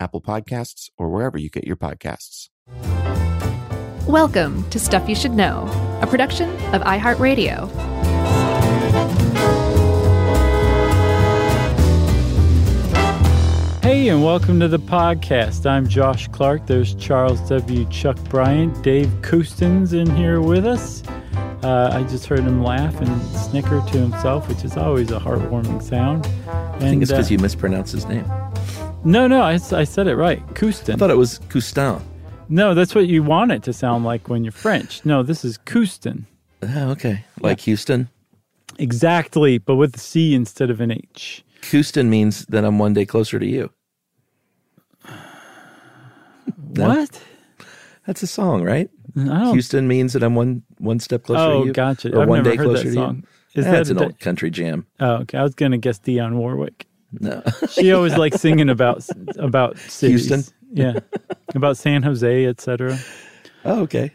Apple Podcasts, or wherever you get your podcasts. Welcome to Stuff You Should Know, a production of iHeartRadio. Hey, and welcome to the podcast. I'm Josh Clark. There's Charles W. Chuck Bryant. Dave Coustan's in here with us. Uh, I just heard him laugh and snicker to himself, which is always a heartwarming sound. And, I think it's because uh, you mispronounced his name. No, no, I, I said it right. Kooston. I thought it was Coustin. no, that's what you want it to sound like when you're French. No, this is Kooston. Oh, okay. Like Houston. Exactly, but with a C instead of an H. Houston means that I'm one day closer to you. No? What? That's a song, right? I don't. Houston means that I'm one one step closer oh, to you. gotcha. Or I've one never day heard closer that to song. you. Is That's that an a- old country jam. Oh, okay. I was gonna guess Dionne Warwick. No. She always likes singing about about cities. Houston? Yeah, about San Jose, etc. oh, okay.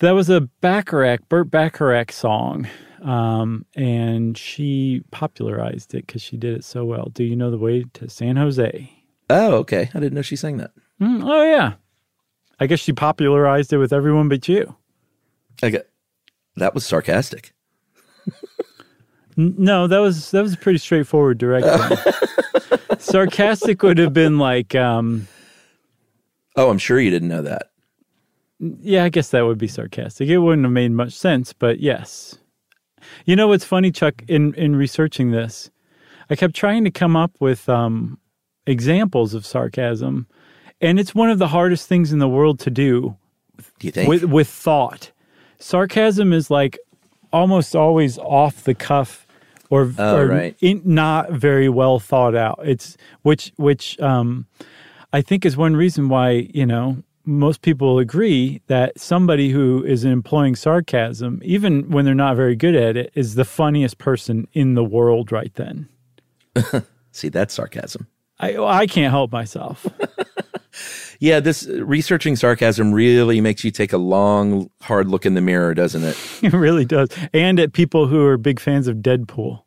That was a Bacharach, Burt Bacharach song, um, and she popularized it because she did it so well. Do you know the way to San Jose? Oh, okay. I didn't know she sang that. Mm, oh yeah, I guess she popularized it with everyone but you. I got that was sarcastic. No, that was that was a pretty straightforward direction. Sarcastic would have been like, um, Oh, I'm sure you didn't know that. yeah, I guess that would be sarcastic. It wouldn't have made much sense, but yes. You know what's funny, Chuck? In in researching this, I kept trying to come up with um, examples of sarcasm, and it's one of the hardest things in the world to do Do you think? with with thought. Sarcasm is like almost always off the cuff or, Oh, or right. in, not very well thought out. It's which which um, I think is one reason why you know most people agree that somebody who is employing sarcasm, even when they're not very good at it, is the funniest person in the world right then. See, that's sarcasm. I I can't help myself. Yeah, this researching sarcasm really makes you take a long, hard look in the mirror, doesn't it? it really does, and at people who are big fans of Deadpool.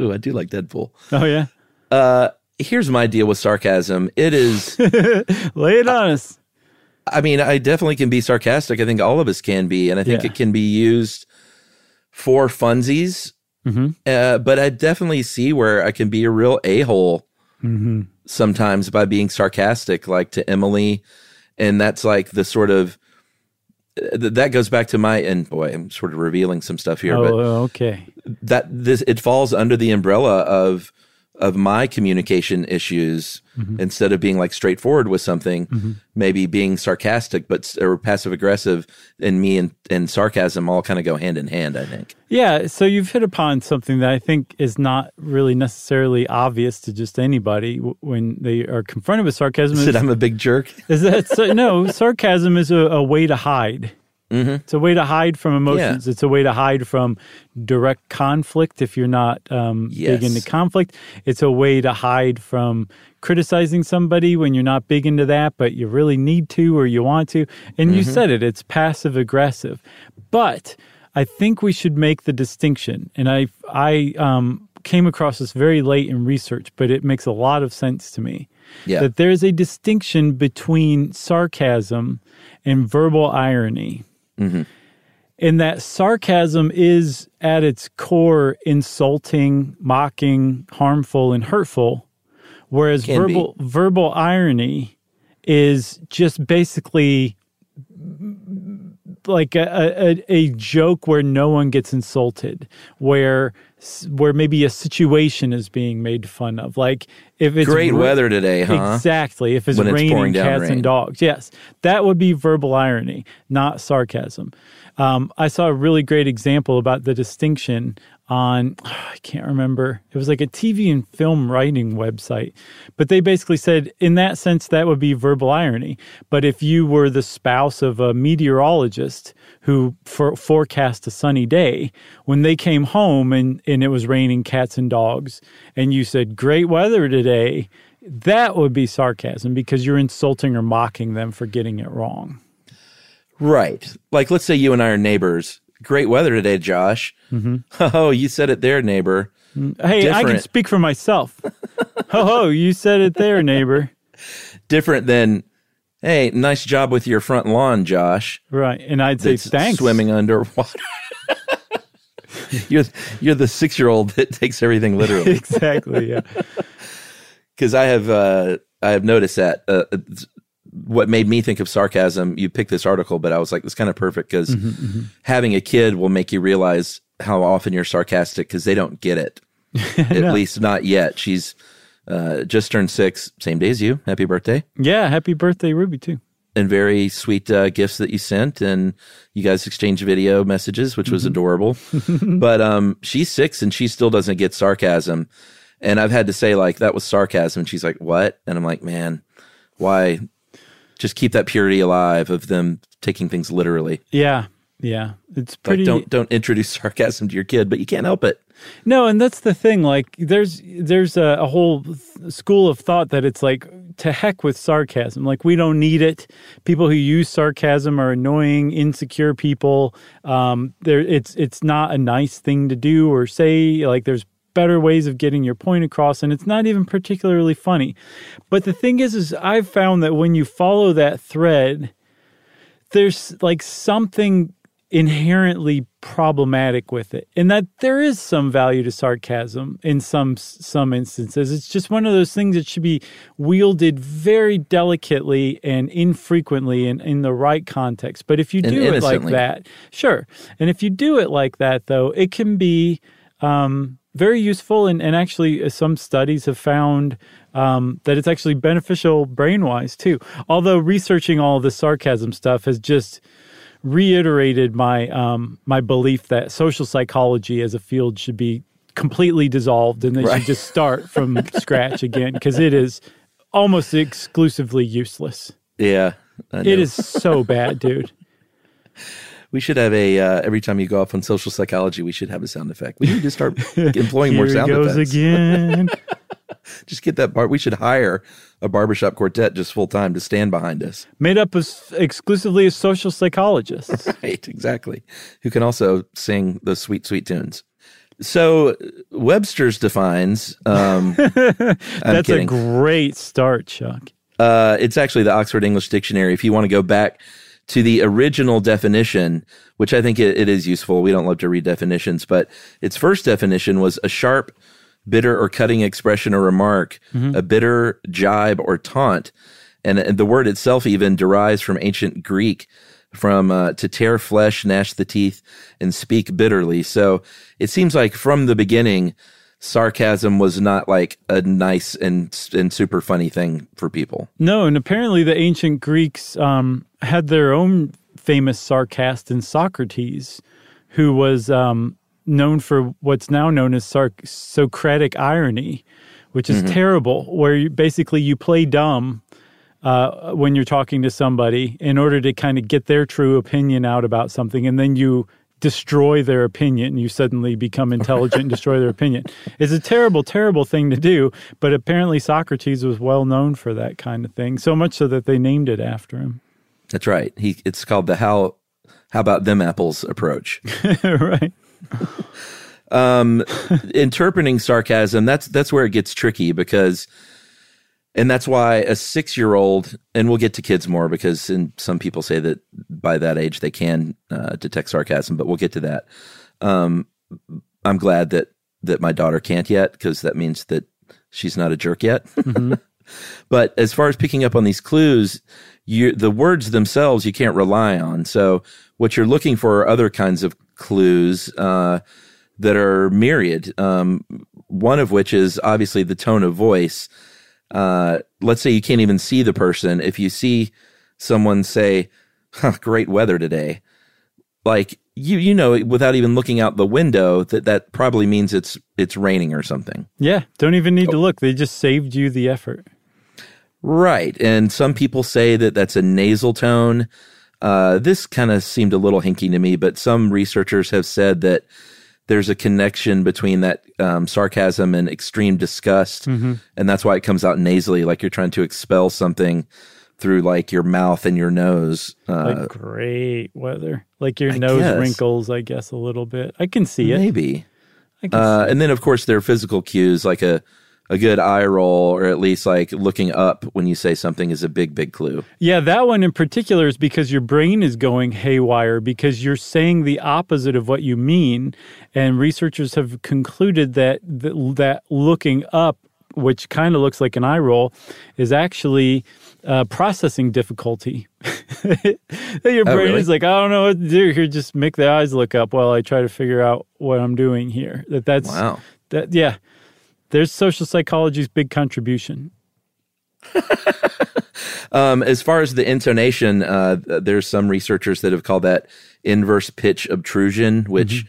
Ooh, I do like Deadpool. Oh yeah, Uh, Here's my deal with sarcasm. It is, lay it on us. I mean, I definitely can be sarcastic. I think all of us can be, and I think Yeah. it can be used for funsies. Uh, but I definitely see where I can be a real a hole Mm-hmm. sometimes by being sarcastic, like to Emily, and that's like the sort of that goes back to my and boy, I'm sort of revealing some stuff here, oh, but Oh, okay. that this it falls under the umbrella of of my communication issues mm-hmm. instead of being like straightforward with something mm-hmm. maybe being sarcastic but or passive aggressive and me and, and sarcasm all kind of go hand in hand i think Yeah, so you've hit upon something that I think is not really necessarily obvious to just anybody when they are confronted with sarcasm. is that i'm a big jerk is that so, no? Sarcasm is a, a way to hide. It's a way to hide from emotions. It's a way to hide from direct conflict if you're not um, big into conflict. It's a way to hide from criticizing somebody when you're not big into that, but you really need to or you want to. And you said it, it's passive aggressive. But I think we should make the distinction. And I, I um, came across this very late in research, but it makes a lot of sense to me Yeah. that there's a distinction between sarcasm and verbal irony. Mm-hmm. In that sarcasm is at its core insulting, mocking, harmful, and hurtful, whereas Can be. verbal verbal irony is just basically like a, a, a joke where no one gets insulted, where where maybe a situation is being made fun of. Like if it's great ra- weather today, huh? Exactly. If it's when raining it's cats rain. and dogs, yes, that would be verbal irony, not sarcasm. Um, I saw a really great example about the distinction on I can't remember. It was like a TV and film writing website. But they basically said in that sense that would be verbal irony. But if you were the spouse of a meteorologist who for, forecast a sunny day, when they came home and, and it was raining cats and dogs and you said great weather today, that would be sarcasm because you're insulting or mocking them for getting it wrong. Right. Like let's say you and I are neighbors great weather today, Josh. Mm-hmm. Oh, you said it there, neighbor. Hey, Different. I can speak for myself. ho ho, you said it there, neighbor. Different than, hey, nice job with your front lawn, Josh. Right, and I'd say thanks. Swimming underwater. you're you're the six year old that takes everything literally. exactly. Yeah. Because I have uh, I have noticed that uh, what made me think of sarcasm, you picked this article, but I was like, it's kind of perfect because mm-hmm, mm-hmm. having a kid will make you realize how often you're sarcastic because they don't get it. At no. least not yet. She's uh, just turned six, same day as you. Happy birthday. Yeah, happy birthday, Ruby, too. And very sweet uh, gifts that you sent. And you guys exchanged video messages, which was mm-hmm. adorable. but um, she's six and she still doesn't get sarcasm. And I've had to say, like, that was sarcasm. And she's like, what? And I'm like, man, why just keep that purity alive of them taking things literally. Yeah. Yeah. It's pretty like don't don't introduce sarcasm to your kid, but you can't help it. No, and that's the thing. Like there's there's a, a whole school of thought that it's like to heck with sarcasm. Like we don't need it. People who use sarcasm are annoying, insecure people. Um, there, it's it's not a nice thing to do or say. Like there's better ways of getting your point across and it's not even particularly funny. But the thing is is I've found that when you follow that thread there's like something inherently problematic with it and that there is some value to sarcasm in some some instances. It's just one of those things that should be wielded very delicately and infrequently and in the right context. But if you do it like that sure. And if you do it like that though it can be um, very useful. And, and actually, uh, some studies have found um, that it's actually beneficial brain wise too. Although researching all the sarcasm stuff has just reiterated my um, my belief that social psychology as a field should be completely dissolved and they right. should just start from scratch again because it is almost exclusively useless. Yeah. It is so bad, dude. We should have a uh, every time you go off on social psychology, we should have a sound effect. We need to start employing more sound goes effects. again. just get that part. We should hire a barbershop quartet just full time to stand behind us. Made up of exclusively of social psychologists. right, exactly. Who can also sing those sweet, sweet tunes. So Webster's defines. Um, That's a great start, Chuck. Uh, it's actually the Oxford English Dictionary. If you want to go back to the original definition, which I think it, it is useful. We don't love to read definitions, but its first definition was a sharp, bitter, or cutting expression or remark, mm-hmm. a bitter jibe or taunt. And, and, the word itself even derives from ancient Greek from uh, to tear flesh, gnash the teeth, and speak bitterly. So it seems like from the beginning, sarcasm was not like a nice and and super funny thing for people. No, and apparently the ancient Greeks um, had their own famous sarcast in Socrates, who was um, known for what's now known as Socratic irony, which is mm-hmm. terrible, where you, basically you play dumb. Uh, when you're talking to somebody, in order to kind of get their true opinion out about something, and then you destroy their opinion. You suddenly become intelligent and destroy their opinion. It's a terrible, terrible thing to do. But apparently, Socrates was well known for that kind of thing, so much so that they named it after him. That's right. He it's called the how how about them apples approach. right. um, interpreting sarcasm that's that's where it gets tricky because and that's why a six year old, and we'll get to kids more because in, some people say that by that age they can uh, detect sarcasm, but we'll get to that. Um, I'm glad that that my daughter can't yet because that means that she's not a jerk yet. Mm-hmm. but as far as picking up on these clues, you, the words themselves you can't rely on. So what you're looking for are other kinds of clues uh, that are myriad. Um, one of which is obviously the tone of voice. Uh, let's say you can't even see the person. If you see someone say, huh, "Great weather today," like you you know without even looking out the window that that probably means it's it's raining or something. Yeah, don't even need to look. They just saved you the effort. Right, and some people say that that's a nasal tone. Uh, this kind of seemed a little hinky to me, but some researchers have said that there's a connection between that um, sarcasm and extreme disgust, mm-hmm. and that's why it comes out nasally, like you're trying to expel something through like your mouth and your nose. Uh, like great weather, like your I nose guess. wrinkles, I guess a little bit. I can see it. Maybe. Uh, and then of course there are physical cues like a a good eye roll or at least like looking up when you say something is a big big clue. Yeah, that one in particular is because your brain is going haywire because you're saying the opposite of what you mean and researchers have concluded that that looking up which kind of looks like an eye roll is actually uh, processing difficulty. your oh, brain really? is like, I don't know what to do here. Just make the eyes look up while I try to figure out what I'm doing here. That that's wow. That yeah, there's social psychology's big contribution. um, as far as the intonation, uh, there's some researchers that have called that inverse pitch obtrusion, which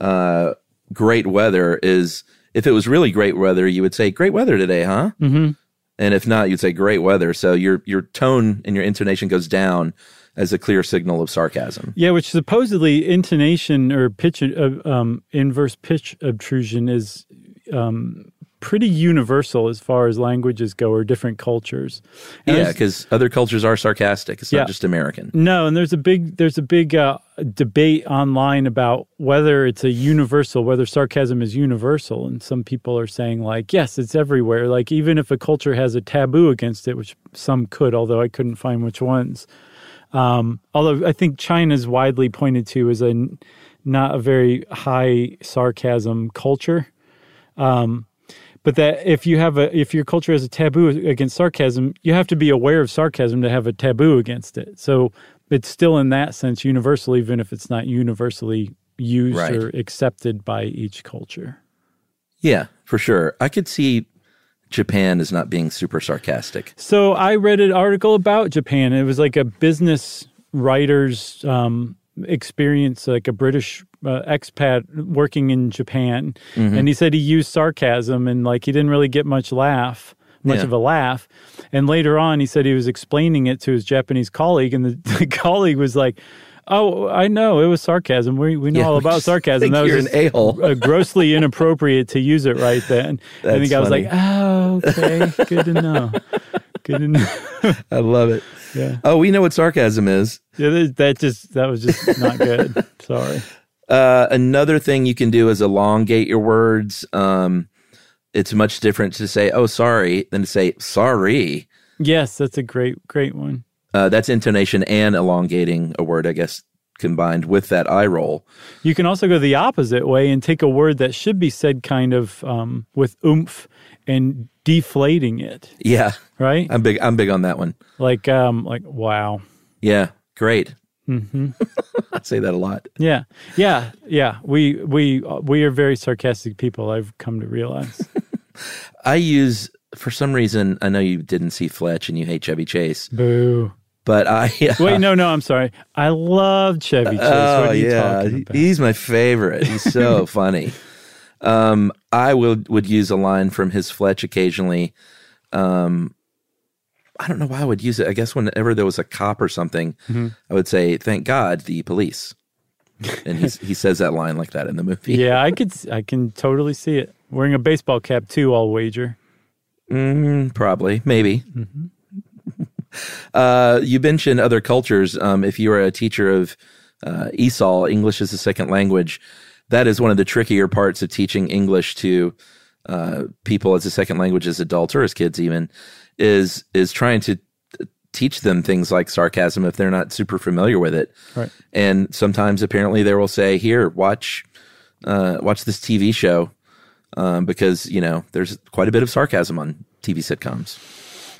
mm-hmm. uh, great weather is. If it was really great weather, you would say "great weather today," huh? Mm-hmm and if not, you'd say great weather. So your your tone and your intonation goes down as a clear signal of sarcasm. Yeah, which supposedly intonation or pitch uh, um, inverse pitch obtrusion is um, pretty universal as far as languages go or different cultures. And yeah, because other cultures are sarcastic. It's yeah. not just American. No, and there's a big there's a big uh, debate online about whether it's a universal, whether sarcasm is universal, and some people are saying like, yes, it's everywhere. Like even if a culture has a taboo against it, which some could, although I couldn't find which ones. Um, although I think China is widely pointed to as a not a very high sarcasm culture. Um, but that if you have a if your culture has a taboo against sarcasm, you have to be aware of sarcasm to have a taboo against it. So it's still in that sense universal, even if it's not universally used right. or accepted by each culture. Yeah, for sure. I could see Japan as not being super sarcastic. So I read an article about Japan. It was like a business writer's um, experience, like a British uh, expat working in Japan, mm-hmm. and he said he used sarcasm and like he didn't really get much laugh, much yeah. of a laugh. And later on, he said he was explaining it to his Japanese colleague, and the, the colleague was like. Oh, I know it was sarcasm. We we know yeah, all about sarcasm. That was an a hole. uh, grossly inappropriate to use it right then. and the guy was like, "Oh, okay, good to know. Good to know." I love it. Yeah. Oh, we know what sarcasm is. Yeah, that just that was just not good. Sorry. Uh, another thing you can do is elongate your words. Um, it's much different to say "oh sorry" than to say "sorry." Yes, that's a great great one. Uh, that's intonation and elongating a word, I guess, combined with that eye roll. You can also go the opposite way and take a word that should be said kind of um, with oomph and deflating it. Yeah, right. I'm big. I'm big on that one. Like, um, like wow. Yeah, great. Mm-hmm. I say that a lot. Yeah, yeah, yeah. We we we are very sarcastic people. I've come to realize. I use for some reason. I know you didn't see Fletch and you hate Chevy Chase. Boo. But I uh, wait. No, no. I'm sorry. I love Chevy Chase. Oh yeah, he's my favorite. He's so funny. Um, I would would use a line from his Fletch occasionally. Um, I don't know why I would use it. I guess whenever there was a cop or something, mm-hmm. I would say, "Thank God, the police." and he he says that line like that in the movie. Yeah, I could I can totally see it. Wearing a baseball cap too, I'll wager. Mm, probably, maybe. Mm-hmm. uh, you mentioned other cultures. Um, if you are a teacher of uh, ESOL, English as a second language, that is one of the trickier parts of teaching English to uh, people as a second language as adults or as kids even is is trying to teach them things like sarcasm if they're not super familiar with it. Right. And sometimes apparently they will say, "Here, watch uh, watch this TV show," um, because you know there's quite a bit of sarcasm on TV sitcoms.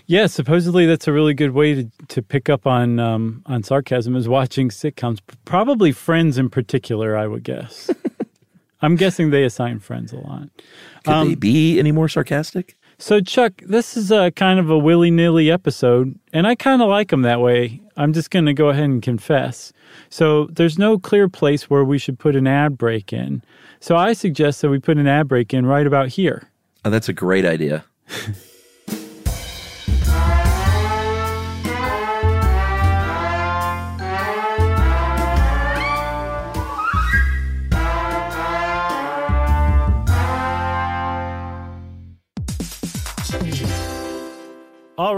Yeah, supposedly that's a really good way to, to pick up on um, on sarcasm is watching sitcoms. Probably Friends in particular, I would guess. I'm guessing they assign Friends a lot. Could um, they be any more sarcastic? So, Chuck, this is a kind of a willy nilly episode, and I kind of like them that way. I'm just going to go ahead and confess. So, there's no clear place where we should put an ad break in. So, I suggest that we put an ad break in right about here. Oh, that's a great idea.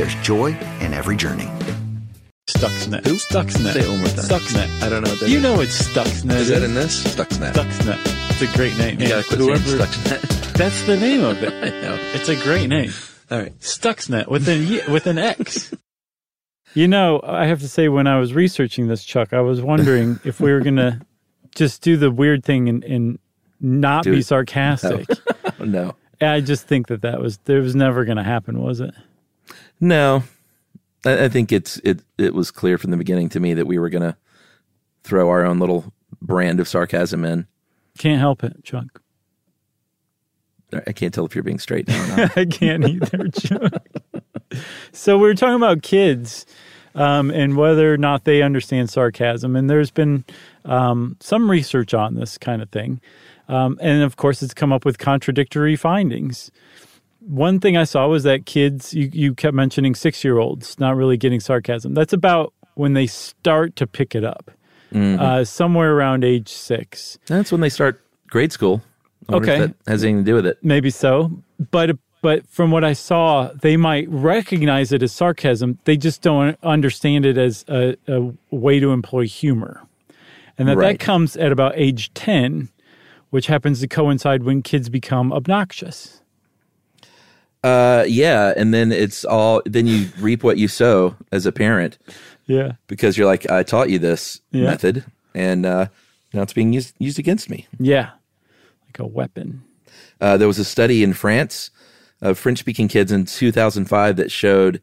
There's joy in every journey. Stuxnet. Who? Stuxnet. Say it one more time. Stuxnet. I don't know what that you is. know it's Stuxnet. Is that in this? Stuxnet. Stuxnet. It's a great name. You gotta quit Whoever, saying Stuxnet. That's the name of it. I know. It's a great name. All right. Stuxnet with an with an X. You know, I have to say, when I was researching this, Chuck, I was wondering if we were gonna just do the weird thing and, and not Do be it. sarcastic. Oh, no. I just think that that was there was never going to happen, was it? No. I, I think it's it it was clear from the beginning to me that we were gonna throw our own little brand of sarcasm in. Can't help it, Chuck. I can't tell if you're being straight now or not. I can't either, Chuck. so we are talking about kids um, and whether or not they understand sarcasm, and there's been um, some research on this kind of thing, um, and of course, it's come up with contradictory findings. One thing I saw was that kids, you, you kept mentioning six year olds not really getting sarcasm. That's about when they start to pick it up, uh, somewhere around age six. That's when they start grade school. I wonder if Okay. that has anything to do with it. Maybe so, but but from what I saw, they might recognize it as sarcasm. They just don't understand it as a, a way to employ humor, and that Right. that comes at about age ten, which happens to coincide when kids become obnoxious. Uh, yeah, and then it's all. Then you reap what you sow as a parent Yeah, because you're like, I taught you this Yeah. method, and uh, now it's being used used against me. yeah, like a weapon. Uh, there was a study in France of French speaking kids in 2005 that showed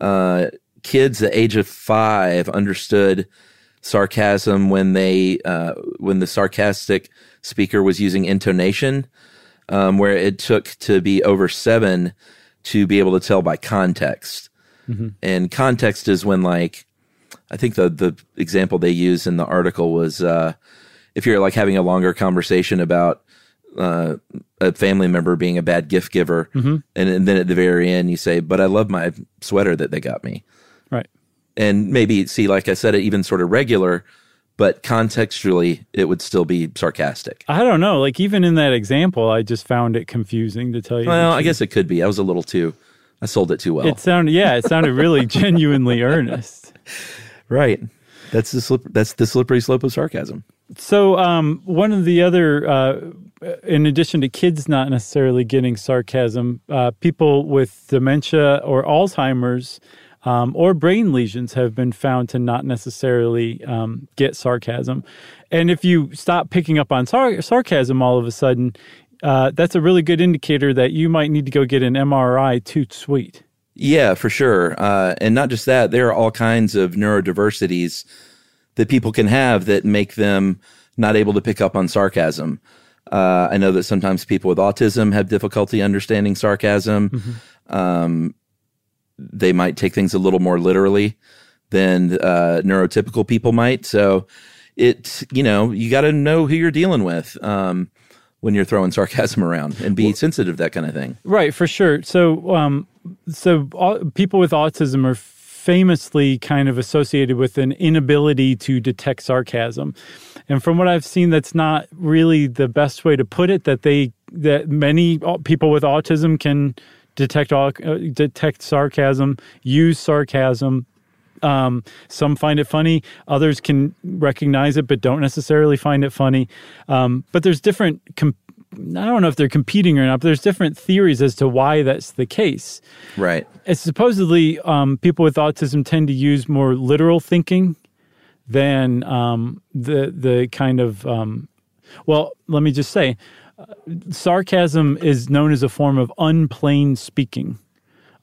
uh, kids the age of five understood sarcasm when they uh, when the sarcastic speaker was using intonation, um, where it took to be over seven to be able to tell by context. And context is when like I think the the example they use in the article was uh, if you're like having a longer conversation about uh, a family member being a bad gift giver, and, and then at the very end you say, "But I love my sweater that they got me," Right. and maybe see, like I said, it even sort of regular, but contextually, it would still be sarcastic. I don't know. Like even in that example, I just found it confusing to tell you. Well, I guess it could be. I was a little too. I sold it too well. It sounded yeah, it sounded really genuinely earnest. Right. That's the slip, that's the slippery slope of sarcasm. So um, one of the other, uh, in addition to kids not necessarily getting sarcasm, uh, people with dementia or Alzheimer's um, or brain lesions have been found to not necessarily um, get sarcasm. And if you stop picking up on sar- sarcasm all of a sudden, uh, that's a really good indicator that you might need to go get an MRI toot sweet. Yeah, for sure. Uh, and not just that, there are all kinds of neurodiversities that people can have that make them not able to pick up on sarcasm. Uh, I know that sometimes people with autism have difficulty understanding sarcasm. Mm-hmm. Um, they might take things a little more literally than uh, neurotypical people might. So it, you know, you got to know who you're dealing with. Um, when you're throwing sarcasm around and be well, sensitive to that kind of thing. Right, for sure. So, um, so people with autism are famously kind of associated with an inability to detect sarcasm. And from what I've seen, that's not really the best way to put it. That they that many people with autism can detect uh, detect sarcasm, use sarcasm. Um, some find it funny, others can recognize it but don't necessarily find it funny. Um, but there's different. Com- I don't know if they're competing or not, but there's different theories as to why that's the case. Right. It's supposedly um, people with autism tend to use more literal thinking than um, the the kind of um, well. Let me just say, sarcasm is known as a form of unplain speaking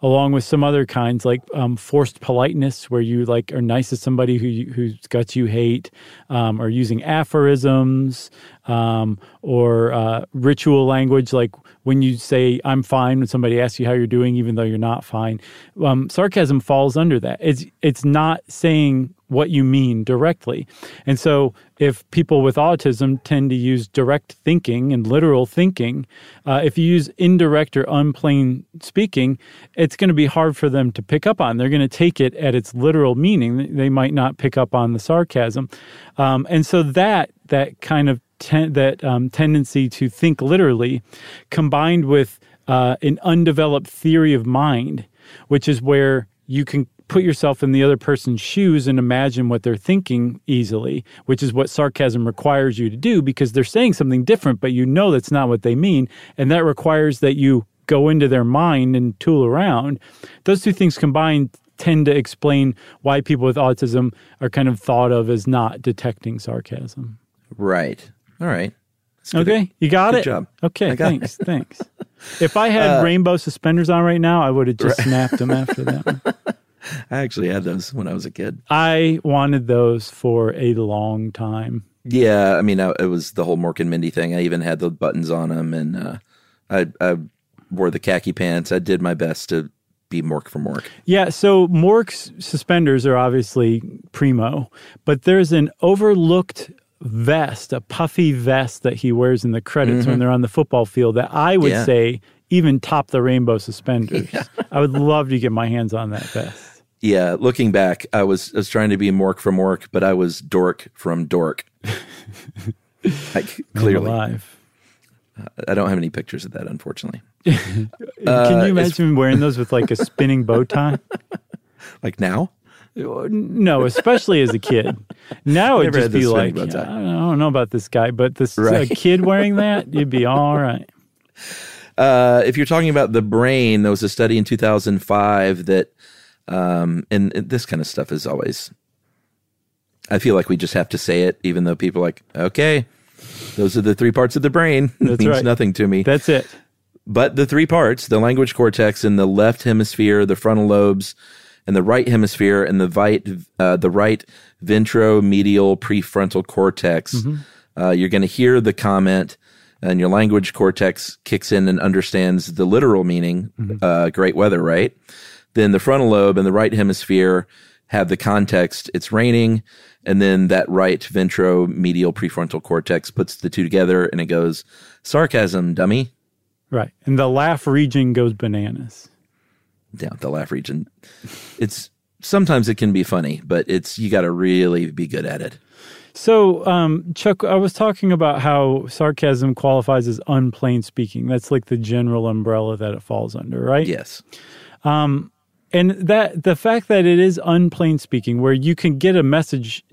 along with some other kinds like um, forced politeness where you like are nice to somebody who whose guts you hate um, or using aphorisms um, or uh, ritual language like when you say i'm fine when somebody asks you how you're doing even though you're not fine. Um, sarcasm falls under that. It's it's not saying what you mean directly. And so, if people with autism tend to use direct thinking and literal thinking, uh, if you use indirect or unplain speaking, it's going to be hard for them to pick up on. They're going to take it at its literal meaning. They might not pick up on the sarcasm, um, and so that that kind of ten, that um, tendency to think literally, combined with uh, an undeveloped theory of mind, which is where you can put yourself in the other person's shoes and imagine what they're thinking easily, which is what sarcasm requires you to do because they're saying something different, but you know that's not what they mean. And that requires that you go into their mind and tool around. Those two things combined tend to explain why people with autism are kind of thought of as not detecting sarcasm. Right. All right. Okay, you got good it. Job. Okay, thanks, thanks. If I had uh, rainbow suspenders on right now, I would have just right. snapped them after that. I actually had those when I was a kid. I wanted those for a long time. Yeah, I mean, I, it was the whole Mork and Mindy thing. I even had the buttons on them, and uh, I, I wore the khaki pants. I did my best to be Mork for Mork. Yeah, so Mork's suspenders are obviously primo, but there's an overlooked vest, a puffy vest that he wears in the credits mm-hmm. when they're on the football field that I would yeah. say even top the rainbow suspenders. Yeah. I would love to get my hands on that vest. Yeah, looking back, I was I was trying to be Mork from Mork, but I was Dork from Dork. like, clearly, alive. I don't have any pictures of that, unfortunately. Can uh, you imagine wearing those with like a spinning bow tie? like now? No, especially as a kid. Now it'd just be like, I don't, I don't, know about this guy, but this right. a kid wearing that, you'd be all right. Uh, if you're talking about the brain, there was a study in 2005 that um, and, and this kind of stuff is always, I feel like we just have to say it, even though people are like, okay, those are the three parts of the brain. That means right. nothing to me. That's it. But the three parts, the language cortex in the left hemisphere, the frontal lobes, and the right hemisphere, and the right, uh, the right ventromedial prefrontal cortex, mm-hmm. uh, you're going to hear the comment, and your language cortex kicks in and understands the literal meaning. Mm-hmm. Uh, great weather, right? then the frontal lobe and the right hemisphere have the context it's raining and then that right ventromedial prefrontal cortex puts the two together and it goes sarcasm dummy right and the laugh region goes bananas yeah the laugh region it's sometimes it can be funny but it's you got to really be good at it So, um, Chuck, I was talking about how sarcasm qualifies as unplain speaking. That's like the general umbrella that it falls under, right? Yes. Um, and that the fact that it is unplain speaking, where you can get a message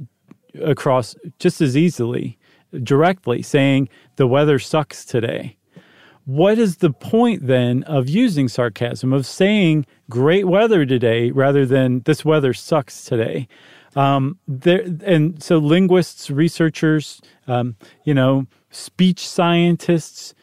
across just as easily, directly, saying the weather sucks today. What is the point then of using sarcasm, of saying great weather today rather than this weather sucks today? Um, there and so linguists, researchers, um, you know, speech scientists,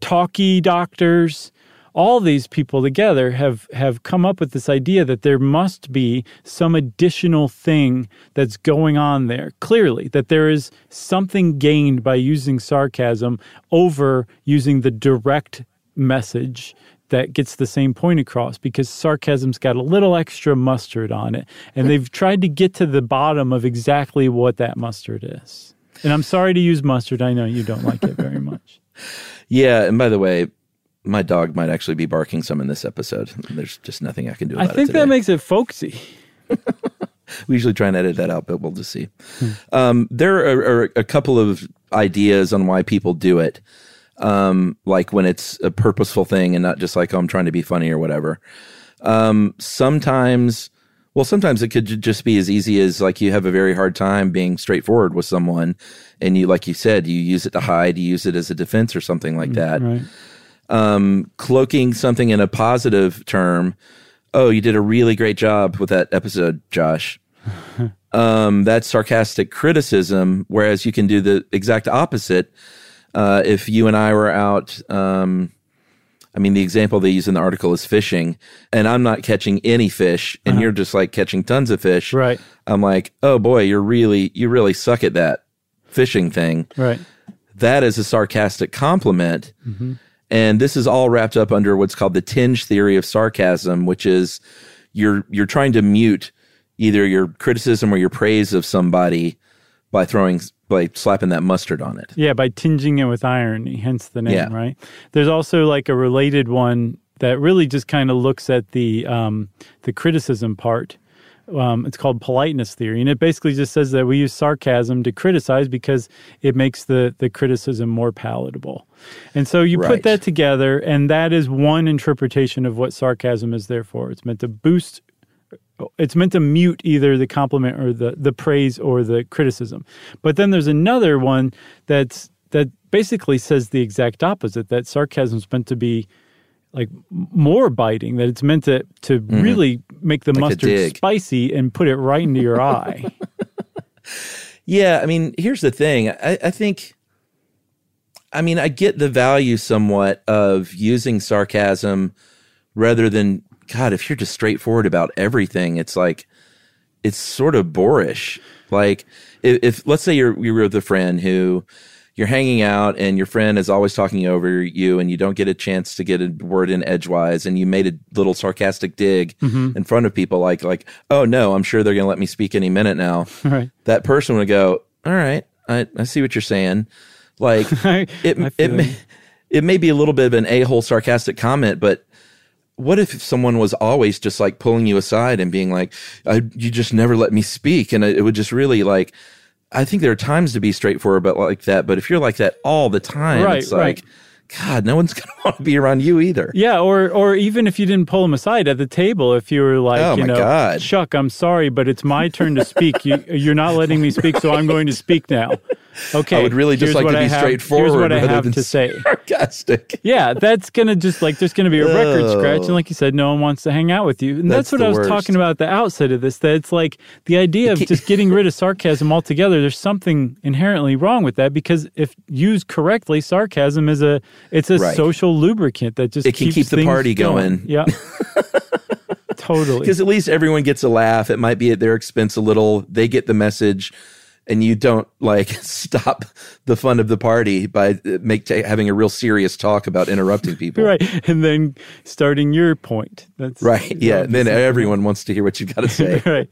talkie doctors, all these people together have have come up with this idea that there must be some additional thing that's going on there clearly that there is something gained by using sarcasm over using the direct message that gets the same point across because sarcasm's got a little extra mustard on it. And they've tried to get to the bottom of exactly what that mustard is. And I'm sorry to use mustard. I know you don't like it very much. Yeah. And by the way, my dog might actually be barking some in this episode. There's just nothing I can do. I think that makes it folksy. we usually try and edit that out, but we'll just see. Hmm. Um, there are, are, a couple of ideas on why people do it um, like when it's a purposeful thing and not just like, oh, I'm trying to be funny or whatever. Um, sometimes, well, sometimes it could just be as easy as like you have a very hard time being straightforward with someone, and you, like you said, you use it to hide, you use it as a defense or something like that. Right. Um, cloaking something in a positive term. Oh, you did a really great job with that episode, Josh. um, that's sarcastic criticism, whereas you can do the exact opposite uh, if you and I were out, um, I mean, the example they use in the article is fishing, and I'm not catching any fish, and uh-huh. you're just like catching tons of fish. Right. I'm like, oh boy, you're really, you really suck at that fishing thing. Right. That is a sarcastic compliment. Mm-hmm. And this is all wrapped up under what's called the tinge theory of sarcasm, which is you're you're trying to mute either your criticism or your praise of somebody by throwing by slapping that mustard on it. Yeah, by tinging it with irony, hence the name, yeah. right? There's also like a related one that really just kind of looks at the um, the criticism part. Um, it's called politeness theory, and it basically just says that we use sarcasm to criticize because it makes the the criticism more palatable. And so you right. put that together, and that is one interpretation of what sarcasm is there for. It's meant to boost it's meant to mute either the compliment or the the praise or the criticism. But then there's another one that's that basically says the exact opposite. That sarcasm is meant to be like more biting. That it's meant to to mm-hmm. really make the like mustard spicy and put it right into your eye. Yeah, I mean, here's the thing. I, I think. I mean, I get the value somewhat of using sarcasm rather than God, if you're just straightforward about everything, it's like it's sort of boorish. Like if, if let's say you're you're with a friend who you're hanging out and your friend is always talking over you and you don't get a chance to get a word in edgewise and you made a little sarcastic dig mm-hmm. in front of people like like oh no i'm sure they're going to let me speak any minute now right. that person would go all right i, I see what you're saying like it it may, it may be a little bit of an a-hole sarcastic comment but what if someone was always just like pulling you aside and being like, uh, you just never let me speak? And it would just really like, I think there are times to be straightforward about like that, but if you're like that all the time, right, it's like, right. God, no one's going to want to be around you either. Yeah, or or even if you didn't pull them aside at the table, if you were like, oh you know, God. Chuck, I'm sorry, but it's my turn to speak. you, you're not letting me speak, so I'm going to speak now. Okay, I would really just like to be have, straightforward. Here's what I have to say. Sarcastic. Yeah, that's gonna just like there's gonna be a record oh. scratch, and like you said, no one wants to hang out with you. And that's, that's what I was worst. talking about at the outset of this. That it's like the idea of just getting rid of sarcasm altogether. There's something inherently wrong with that because if used correctly, sarcasm is a it's a right. social lubricant that just it can keep the party going. going. Yeah. totally. Because at least everyone gets a laugh. It might be at their expense a little. They get the message and you don't like stop the fun of the party by uh, make t- having a real serious talk about interrupting people. right. And then starting your point. That's right. Yeah. And then everyone wants to hear what you've got to say. right.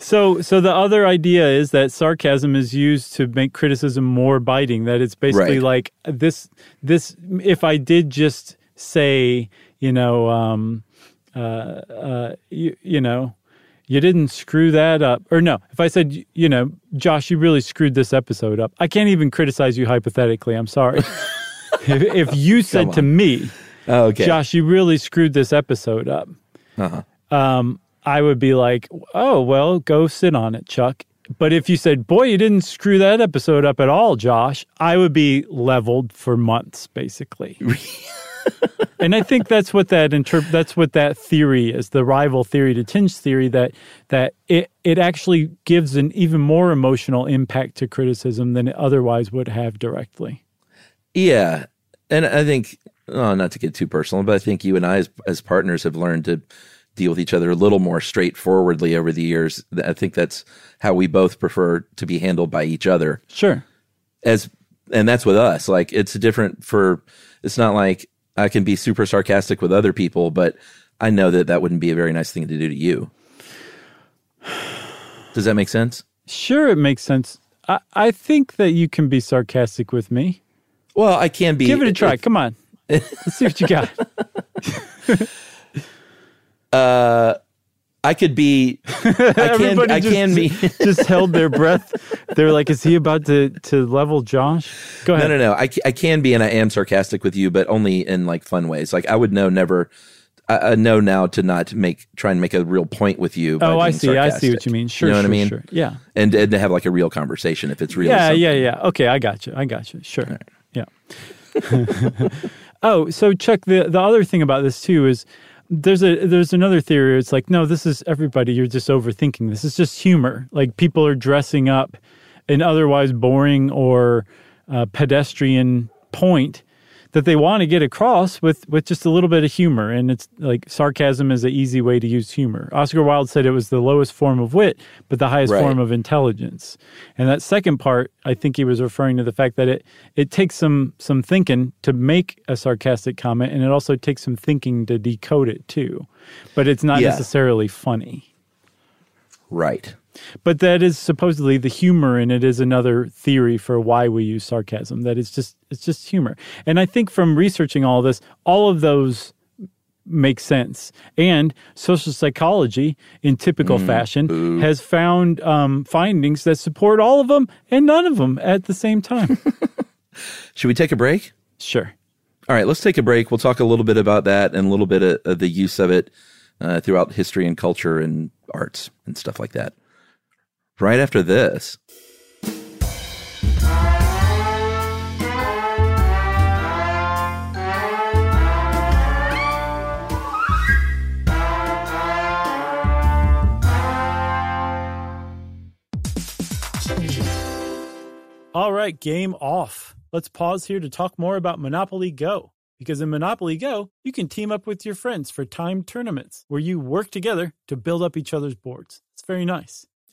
So, so the other idea is that sarcasm is used to make criticism more biting. That it's basically right. like this, this, if I did just say, you know, um, uh, uh, you, you know, you didn't screw that up. Or no, if I said, you know, Josh, you really screwed this episode up. I can't even criticize you hypothetically. I'm sorry. if, if, you said to me, oh, okay. Josh, you really screwed this episode up, uh-huh. um, I would be like, oh, well, go sit on it, Chuck. But if you said, boy, you didn't screw that episode up at all, Josh, I would be leveled for months, basically. and I think that's what that interp- that's what that theory is, the rival theory to tinge theory that that it it actually gives an even more emotional impact to criticism than it otherwise would have directly. Yeah. And I think oh, not to get too personal, but I think you and I as as partners have learned to deal with each other a little more straightforwardly over the years. I think that's how we both prefer to be handled by each other. Sure. As and that's with us. Like it's different for it's not like I can be super sarcastic with other people, but I know that that wouldn't be a very nice thing to do to you. Does that make sense? Sure, it makes sense. I, I think that you can be sarcastic with me. Well, I can be. Give it a try. If, Come on. Let's see what you got. uh, I could be. I can. I just, can be. just held their breath. They're like, "Is he about to to level Josh?" Go ahead. No, no, no. I, I can be, and I am sarcastic with you, but only in like fun ways. Like I would know never. I, I know now to not make try and make a real point with you. Oh, I see. Sarcastic. I see what you mean. Sure, you know sure, what I mean. Sure. Yeah. And, and to have like a real conversation if it's real. Yeah, yeah, yeah. Okay, I got you. I got you. Sure. Right. Yeah. oh, so Chuck, the the other thing about this too is there's a there's another theory. It's like no, this is everybody. You're just overthinking. This is just humor. Like people are dressing up an otherwise boring or uh, pedestrian point that they want to get across with with just a little bit of humor and it's like sarcasm is an easy way to use humor. Oscar wilde said it was the lowest form of wit but the highest right. form of intelligence. And that second part i think he was referring to the fact that it it takes some some thinking to make a sarcastic comment and it also takes some thinking to decode it too. But it's not yeah. necessarily funny. Right but that is supposedly the humor in it is another theory for why we use sarcasm. That it's just it's just humor. And I think from researching all this, all of those make sense. And social psychology, in typical mm, fashion, ooh. has found um, findings that support all of them and none of them at the same time. Should we take a break? Sure. All right, let's take a break. We'll talk a little bit about that and a little bit of, of the use of it uh, throughout history and culture and arts and stuff like that right after this. All right, game off. Let's pause here to talk more about Monopoly Go. Because in Monopoly Go, you can team up with your friends for timed tournaments where you work together to build up each other's boards. It's very nice.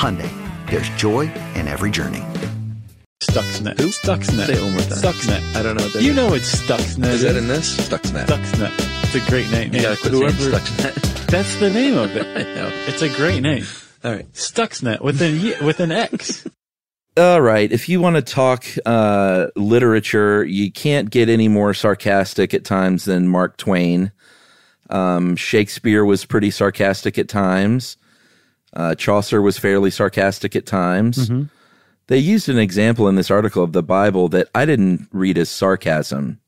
Hyundai. there's joy in every journey. Stuxnet. Who? Stuxnet. Say it one more time. Stuxnet. I don't know what that You is. know it's Stuxnet. Is that in this? Stuxnet. Stuxnet. It's a great name. You Yeah, gotta quit whoever- saying Stuxnet. That's the name of it. I know. It's a great name. All right. Stuxnet with an with an X. All right. If you want to talk uh, literature, you can't get any more sarcastic at times than Mark Twain. Um, Shakespeare was pretty sarcastic at times. Uh, Chaucer was fairly sarcastic at times. They used an example in this article of the Bible that I didn't read as sarcasm.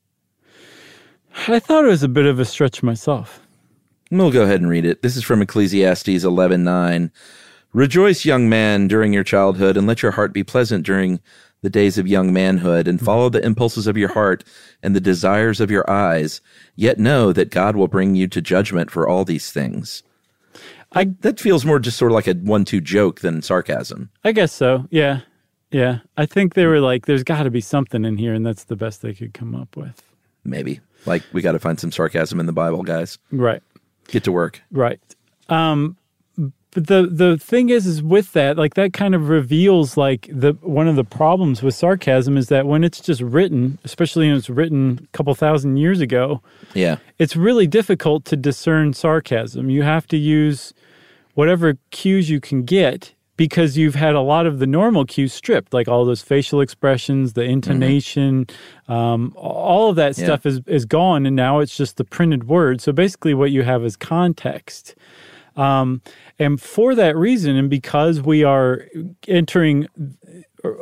I thought it was a bit of a stretch myself. We'll go ahead and read it. This is from Ecclesiastes 11:9. Rejoice, young man, during your childhood, and let your heart be pleasant during the days of young manhood, and follow the impulses of your heart and the desires of your eyes. Yet know that God will bring you to judgment for all these things. I that feels more just sort of like a one-two joke than sarcasm. I guess so. Yeah. Yeah. I think they were like, there's got to be something in here, and that's the best they could come up with. Maybe like we got to find some sarcasm in the Bible, guys. Right. Get to work. Right. Um, but the the thing is, is with that, like that kind of reveals like the one of the problems with sarcasm is that when it's just written, especially when it's written a couple thousand years ago, Yeah. it's really difficult to discern sarcasm. You have to use whatever cues you can get because you've had a lot of the normal cues stripped, like all those facial expressions, the intonation, um, all of that Yeah. stuff is, is gone, and now it's just the printed word. So basically, what you have is context. Um, and for that reason, and because we are entering,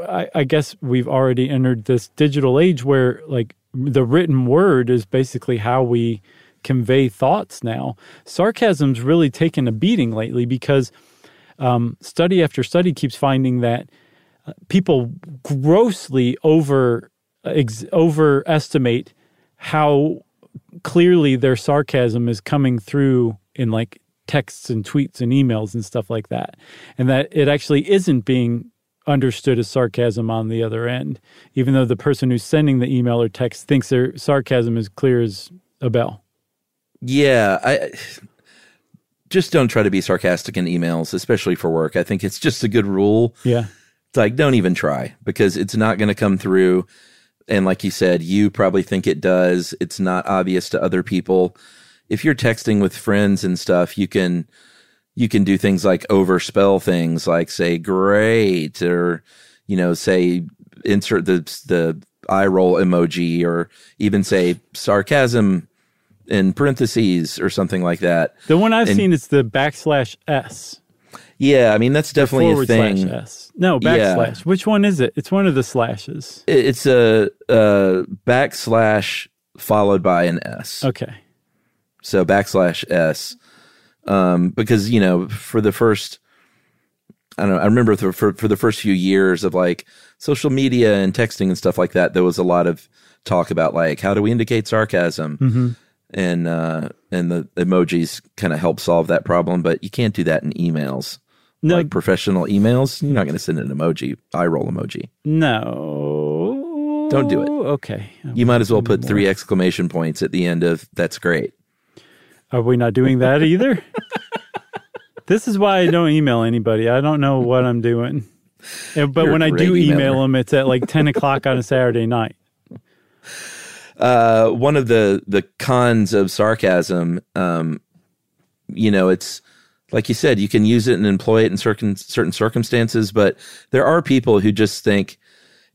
I, I guess we've already entered this digital age where like the written word is basically how we convey thoughts now. Sarcasm's really taken a beating lately because um, study after study keeps finding that uh, people grossly over ex- overestimate how clearly their sarcasm is coming through in like texts and tweets and emails and stuff like that and that it actually isn't being understood as sarcasm on the other end even though the person who's sending the email or text thinks their sarcasm is clear as a bell Yeah, I just don't try to be sarcastic in emails, especially for work. I think it's just a good rule. yeah It's like don't even try because it's not going to come through. And like you said, you probably think it does. It's not obvious to other people. If you're texting with friends and stuff, you can you can do things like overspell things, like say "great" or you know say insert the the eye roll emoji or even say sarcasm in parentheses or something like that. the one i've And- seen is the backslash s Yeah, I mean that's definitely a thing. slash s no Yeah. backslash which one is it it's one of the slashes It's a, a backslash followed by an S. okay So backslash S. Um, because, you know, for the first, I don't know, I remember for, for, for the first few years of like social media and texting and stuff like that, there was a lot of talk about like, how do we indicate sarcasm? Mm-hmm. And, uh, and the emojis kind of help solve that problem, but you can't do that in emails. No. Like professional emails, you're not going to send an emoji, eye roll emoji. no Don't do it. okay You might as well put three exclamation points at the end of that's great. Are we not doing that either? this is why I don't email anybody. I don't know what I'm doing. But You're when I do great email them, it's at like 10 o'clock on a Saturday night. Uh, one of the the cons of sarcasm, um, you know, it's like you said, you can use it and employ it in certain certain circumstances, but there are people who just think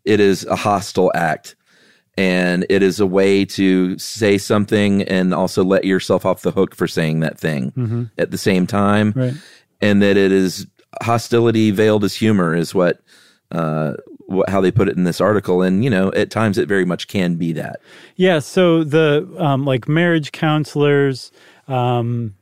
it is a hostile act. And it is a way to say something and also let yourself off the hook for saying that thing at the same time. Right. and that it is hostility veiled as humor is what uh what, how they put it in this article and you know at times it very much can be that Yeah. So the um, like marriage counselors, um,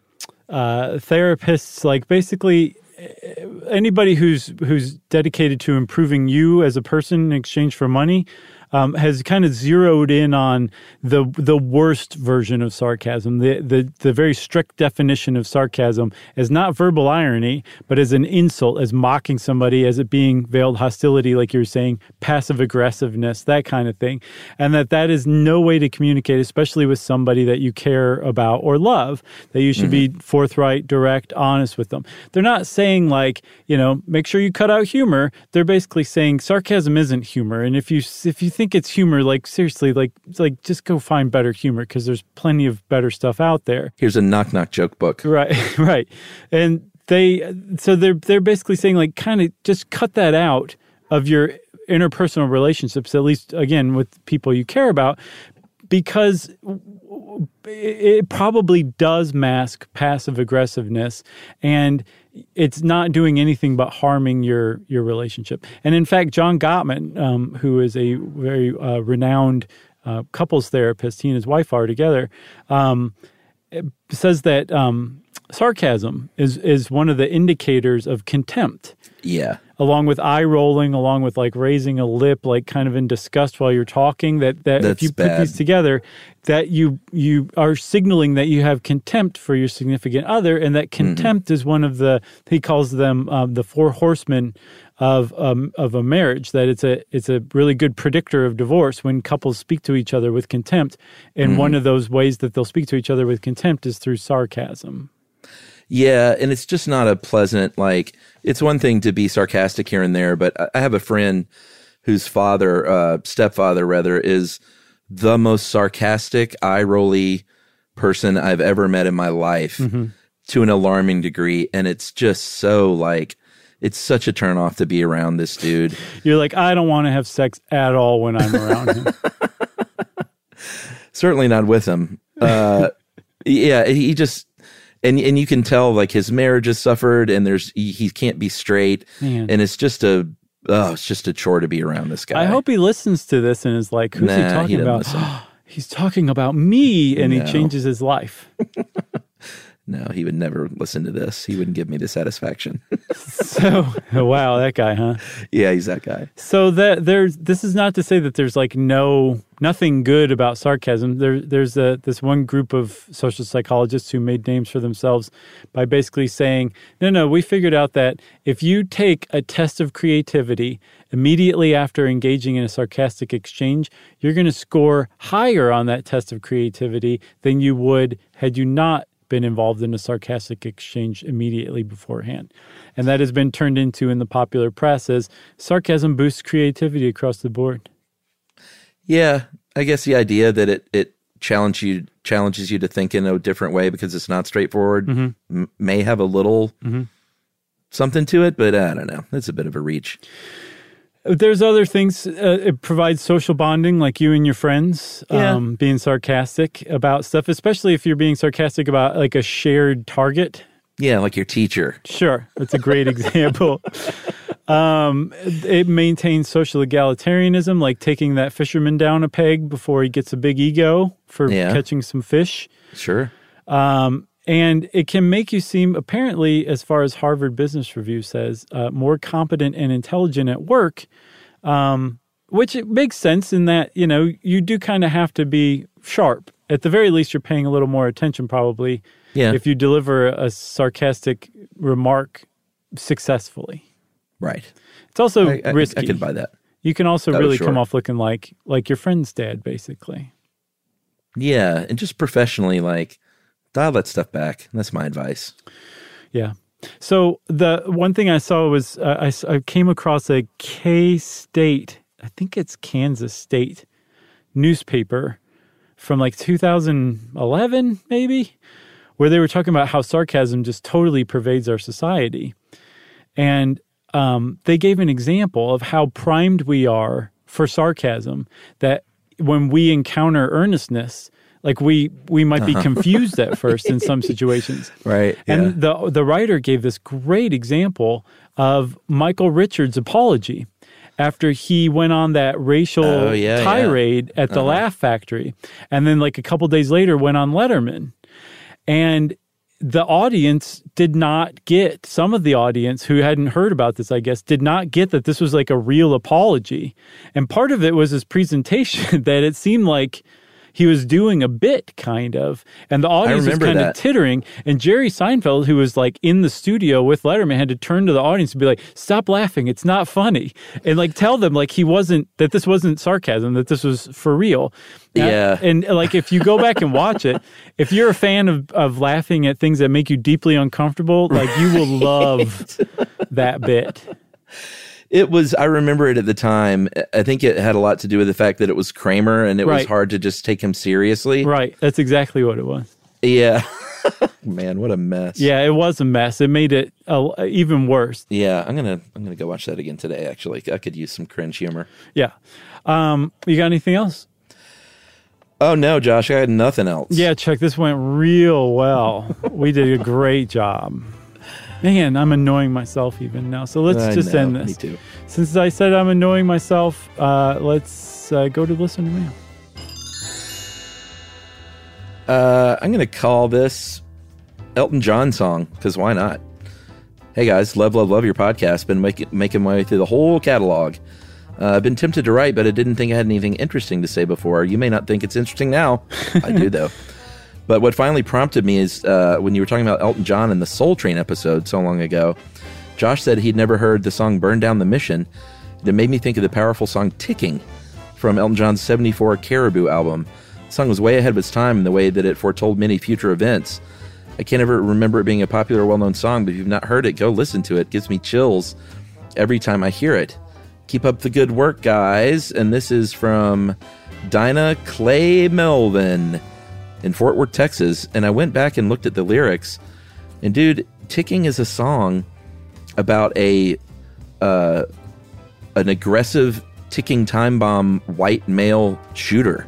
uh, therapists, like basically uh, anybody who's who's dedicated to improving you as a person in exchange for money, um, has kind of zeroed in on the the worst version of sarcasm. The, the the very strict definition of sarcasm as not verbal irony, but as an insult, as mocking somebody, as it being veiled hostility, like you're saying, passive aggressiveness, that kind of thing, and that that is no way to communicate, especially with somebody that you care about or love. That you should be forthright, direct, honest with them. They're not saying like you know make sure you cut out humor. They're basically saying sarcasm isn't humor, and if you if you think it's humor, like seriously, like like just go find better humor because there's plenty of better stuff out there. Here's a knock knock joke book. Right, right. And they so they're they're basically saying like kind of just cut that out of your interpersonal relationships, at least again with people you care about, because it probably does mask passive aggressiveness and it's not doing anything but harming your your relationship. And in fact, John Gottman, um, who is a very uh, renowned uh, couples therapist, he and his wife are together, um, says that um, sarcasm is is one of the indicators of contempt Yeah. along with eye rolling, along with like raising a lip, like kind of in disgust while you're talking. That that if you put bad. these together, that you you are signaling that you have contempt for your significant other, and that Mm-hmm. contempt is one of the he calls them um, the four horsemen of um, of a marriage. That it's a it's a really good predictor of divorce when couples speak to each other with contempt, and Mm-hmm. one of those ways that they'll speak to each other with contempt is through sarcasm. Yeah, and it's just not a pleasant like it's one thing to be sarcastic here and there, but I- have a friend whose father, uh stepfather rather, is the most sarcastic, eye rolly person I've ever met in my life to an alarming degree. And it's just so like it's such a turn off to be around this dude. You're like, I don't want to have sex at all when I'm around him. certainly not with him. Uh, yeah, he just and and you can tell like his marriage has suffered, and there's he, he can't be straight, Man. and it's just a oh, it's just a chore to be around this guy. I hope he listens to this and is like, who's he Nah, he talking doesn't about? He's talking about me and No. he changes his life. no, he would never listen to this. He wouldn't give me the satisfaction. So, wow, that guy, huh? yeah, he's that guy. So that there's this is not to say that there's like no nothing good about sarcasm. There there's a this one group of social psychologists who made names for themselves by basically saying, "No, no, we figured out that if you take a test of creativity immediately after engaging in a sarcastic exchange, you're going to score higher on that test of creativity than you would had you not been involved in a sarcastic exchange immediately beforehand. And that has been turned into in the popular press as sarcasm boosts creativity across the board. Yeah, I guess the idea that it it challenge you challenges you to think in a different way because it's not straightforward mm-hmm. m- may have a little mm-hmm. something to it, but uh, I don't know. It's a bit of a reach. There's other things. Uh, it provides social bonding, like you and your friends Yeah. um, being sarcastic about stuff, especially if you're being sarcastic about like a shared target. Yeah, like your teacher. Sure, that's a great example. Um, it maintains social egalitarianism, like taking that fisherman down a peg before he gets a big ego for Yeah. catching some fish. Sure. Um, and it can make you seem, apparently, as far as Harvard Business Review says, uh, more competent and intelligent at work, um, which it makes sense in that, you know, you do kind of have to be sharp. At the very least, you're paying a little more attention, probably, Yeah. if you deliver a sarcastic remark successfully. Right. It's also I, I, risky. I can buy that. You can also Oh, really sure. come off looking like like your friend's dad, basically. Yeah, and just professionally, like dial that stuff back. That's my advice. Yeah. So the one thing I saw was uh, I, I came across a K State, I think it's Kansas State newspaper from like 2011, maybe, where they were talking about how sarcasm just totally pervades our society. And um, they gave an example of how primed we are for sarcasm that when we encounter earnestness, like we we might be uh-huh. confused at first in some situations. Right. And the the writer gave this great example of Michael Richards' apology after he went on that racial Oh, yeah, yeah. tirade at the uh-huh. Laugh Factory, and then like a couple days later went on Letterman, and the audience did not get some of the audience who hadn't heard about this i guess did not get that this was like a real apology and part of it was his presentation that it seemed like he was doing a bit kind of and the audience was kind that. of tittering and jerry seinfeld who was like in the studio with letterman had to turn to the audience and be like stop laughing it's not funny and like tell them like he wasn't that this wasn't sarcasm that this was for real Yeah. and like if you go back and watch it, if you're a fan of, of laughing at things that make you deeply uncomfortable, like you will love that bit. It was, I remember it at the time. I think it had a lot to do with the fact that it was Kramer and it was hard to just take him seriously. Right. That's exactly what it was. Yeah. Man, what a mess. Yeah, it was a mess. It made it uh, even worse. Yeah, I'm gonna I'm gonna go watch that again today. Actually, I could use some cringe humor. Yeah. Um, you got anything else? Oh no, Josh, I had nothing else. Yeah, Chuck, this went real well. we did a great job. Man, I'm annoying myself even now. So let's I just know, end me this. too. Since I said I'm annoying myself, uh, let's uh, go to listener mail. Uh, I'm gonna call this Elton John song because why not? Hey guys, love, love, love your podcast. Been making making my way through the whole catalog. Uh, I've been tempted to write, but I didn't think I had anything interesting to say before. You may not think it's interesting now. I do though. But what finally prompted me is uh, when you were talking about Elton John in the Soul Train episode so long ago. Josh said he'd never heard the song "Burn Down the Mission." and It made me think of the powerful song "Ticking" from Elton John's '74 Caribou album. The song was way ahead of its time in the way that it foretold many future events. I can't ever remember it being a popular, well-known song, but if you've not heard it, go listen to it. It gives me chills every time I hear it. Keep up the good work, guys. And this is from Dinah Clay Melvin in Fort Worth, Texas. And I went back and looked at the lyrics. And dude, Ticking is a song about a uh, an aggressive ticking time bomb white male shooter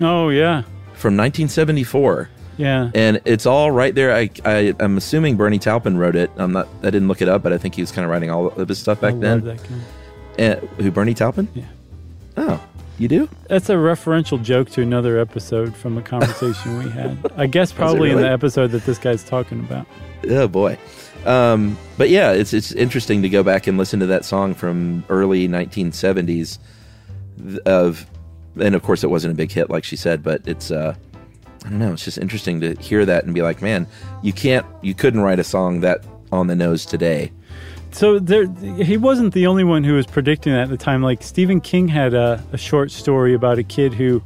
Oh, yeah. from 1974 Yeah. and it's all right there. I, I I'm assuming Bernie Taupin wrote it. I'm not. I didn't look it up, but I think he was kind of writing all of his stuff back then. that guy. And, who Bernie Taupin? Yeah. Oh, you do? That's a referential joke to another episode from a conversation we had. I guess probably in the episode that this guy's talking about. Oh boy. Um, but yeah, it's it's interesting to go back and listen to that song from early 1970s. Of, and of course it wasn't a big hit like she said, but it's uh, I don't know. It's just interesting to hear that and be like, man, you can't, you couldn't write a song that on the nose today. So there, he wasn't the only one who was predicting that at the time. Like Stephen King had a, a short story about a kid who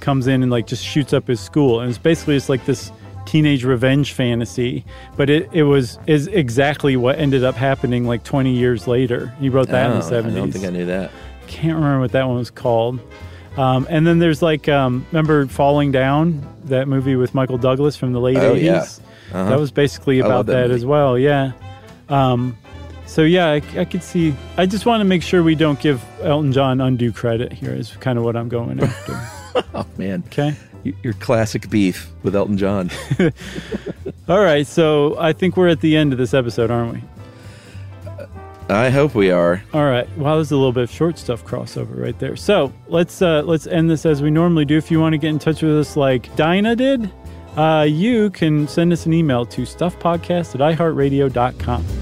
comes in and like just shoots up his school, and it's basically just like this teenage revenge fantasy. But it, it was is exactly what ended up happening like 20 years later. He wrote that in the Oh, 70s. I don't think I knew that. can't remember what that one was called. Um, and then there's like, um, remember Falling Down, that movie with Michael Douglas from the late Oh, 80s? yeah. Uh-huh. That was basically about that that, as well, yeah. Um, so yeah, I, I could see. I just want to make sure we don't give Elton John undue credit here. Is kind of what I'm going after. Oh man, okay. Your classic beef with Elton John. All right. So I think we're at the end of this episode, aren't we? I hope we are. All right. Well, there's a little bit of short stuff crossover right there. So let's uh, let's end this as we normally do. If you want to get in touch with us like Dinah did, uh, you can send us an email to stuffpodcast at iheartradio.com.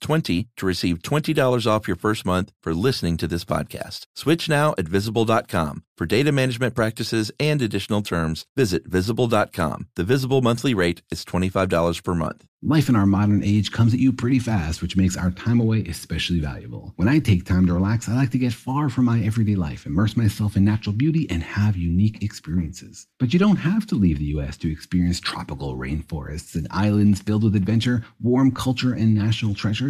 STUFF20 to receive $20 off your first month for listening to this podcast. Switch now at visible.com. For data management practices and additional terms, visit visible.com. The visible monthly rate is $25 per month. Life in our modern age comes at you pretty fast, which makes our time away especially valuable. When I take time to relax, I like to get far from my everyday life, immerse myself in natural beauty, and have unique experiences. But you don't have to leave the US to experience tropical rainforests and islands filled with adventure, warm culture, and national treasures.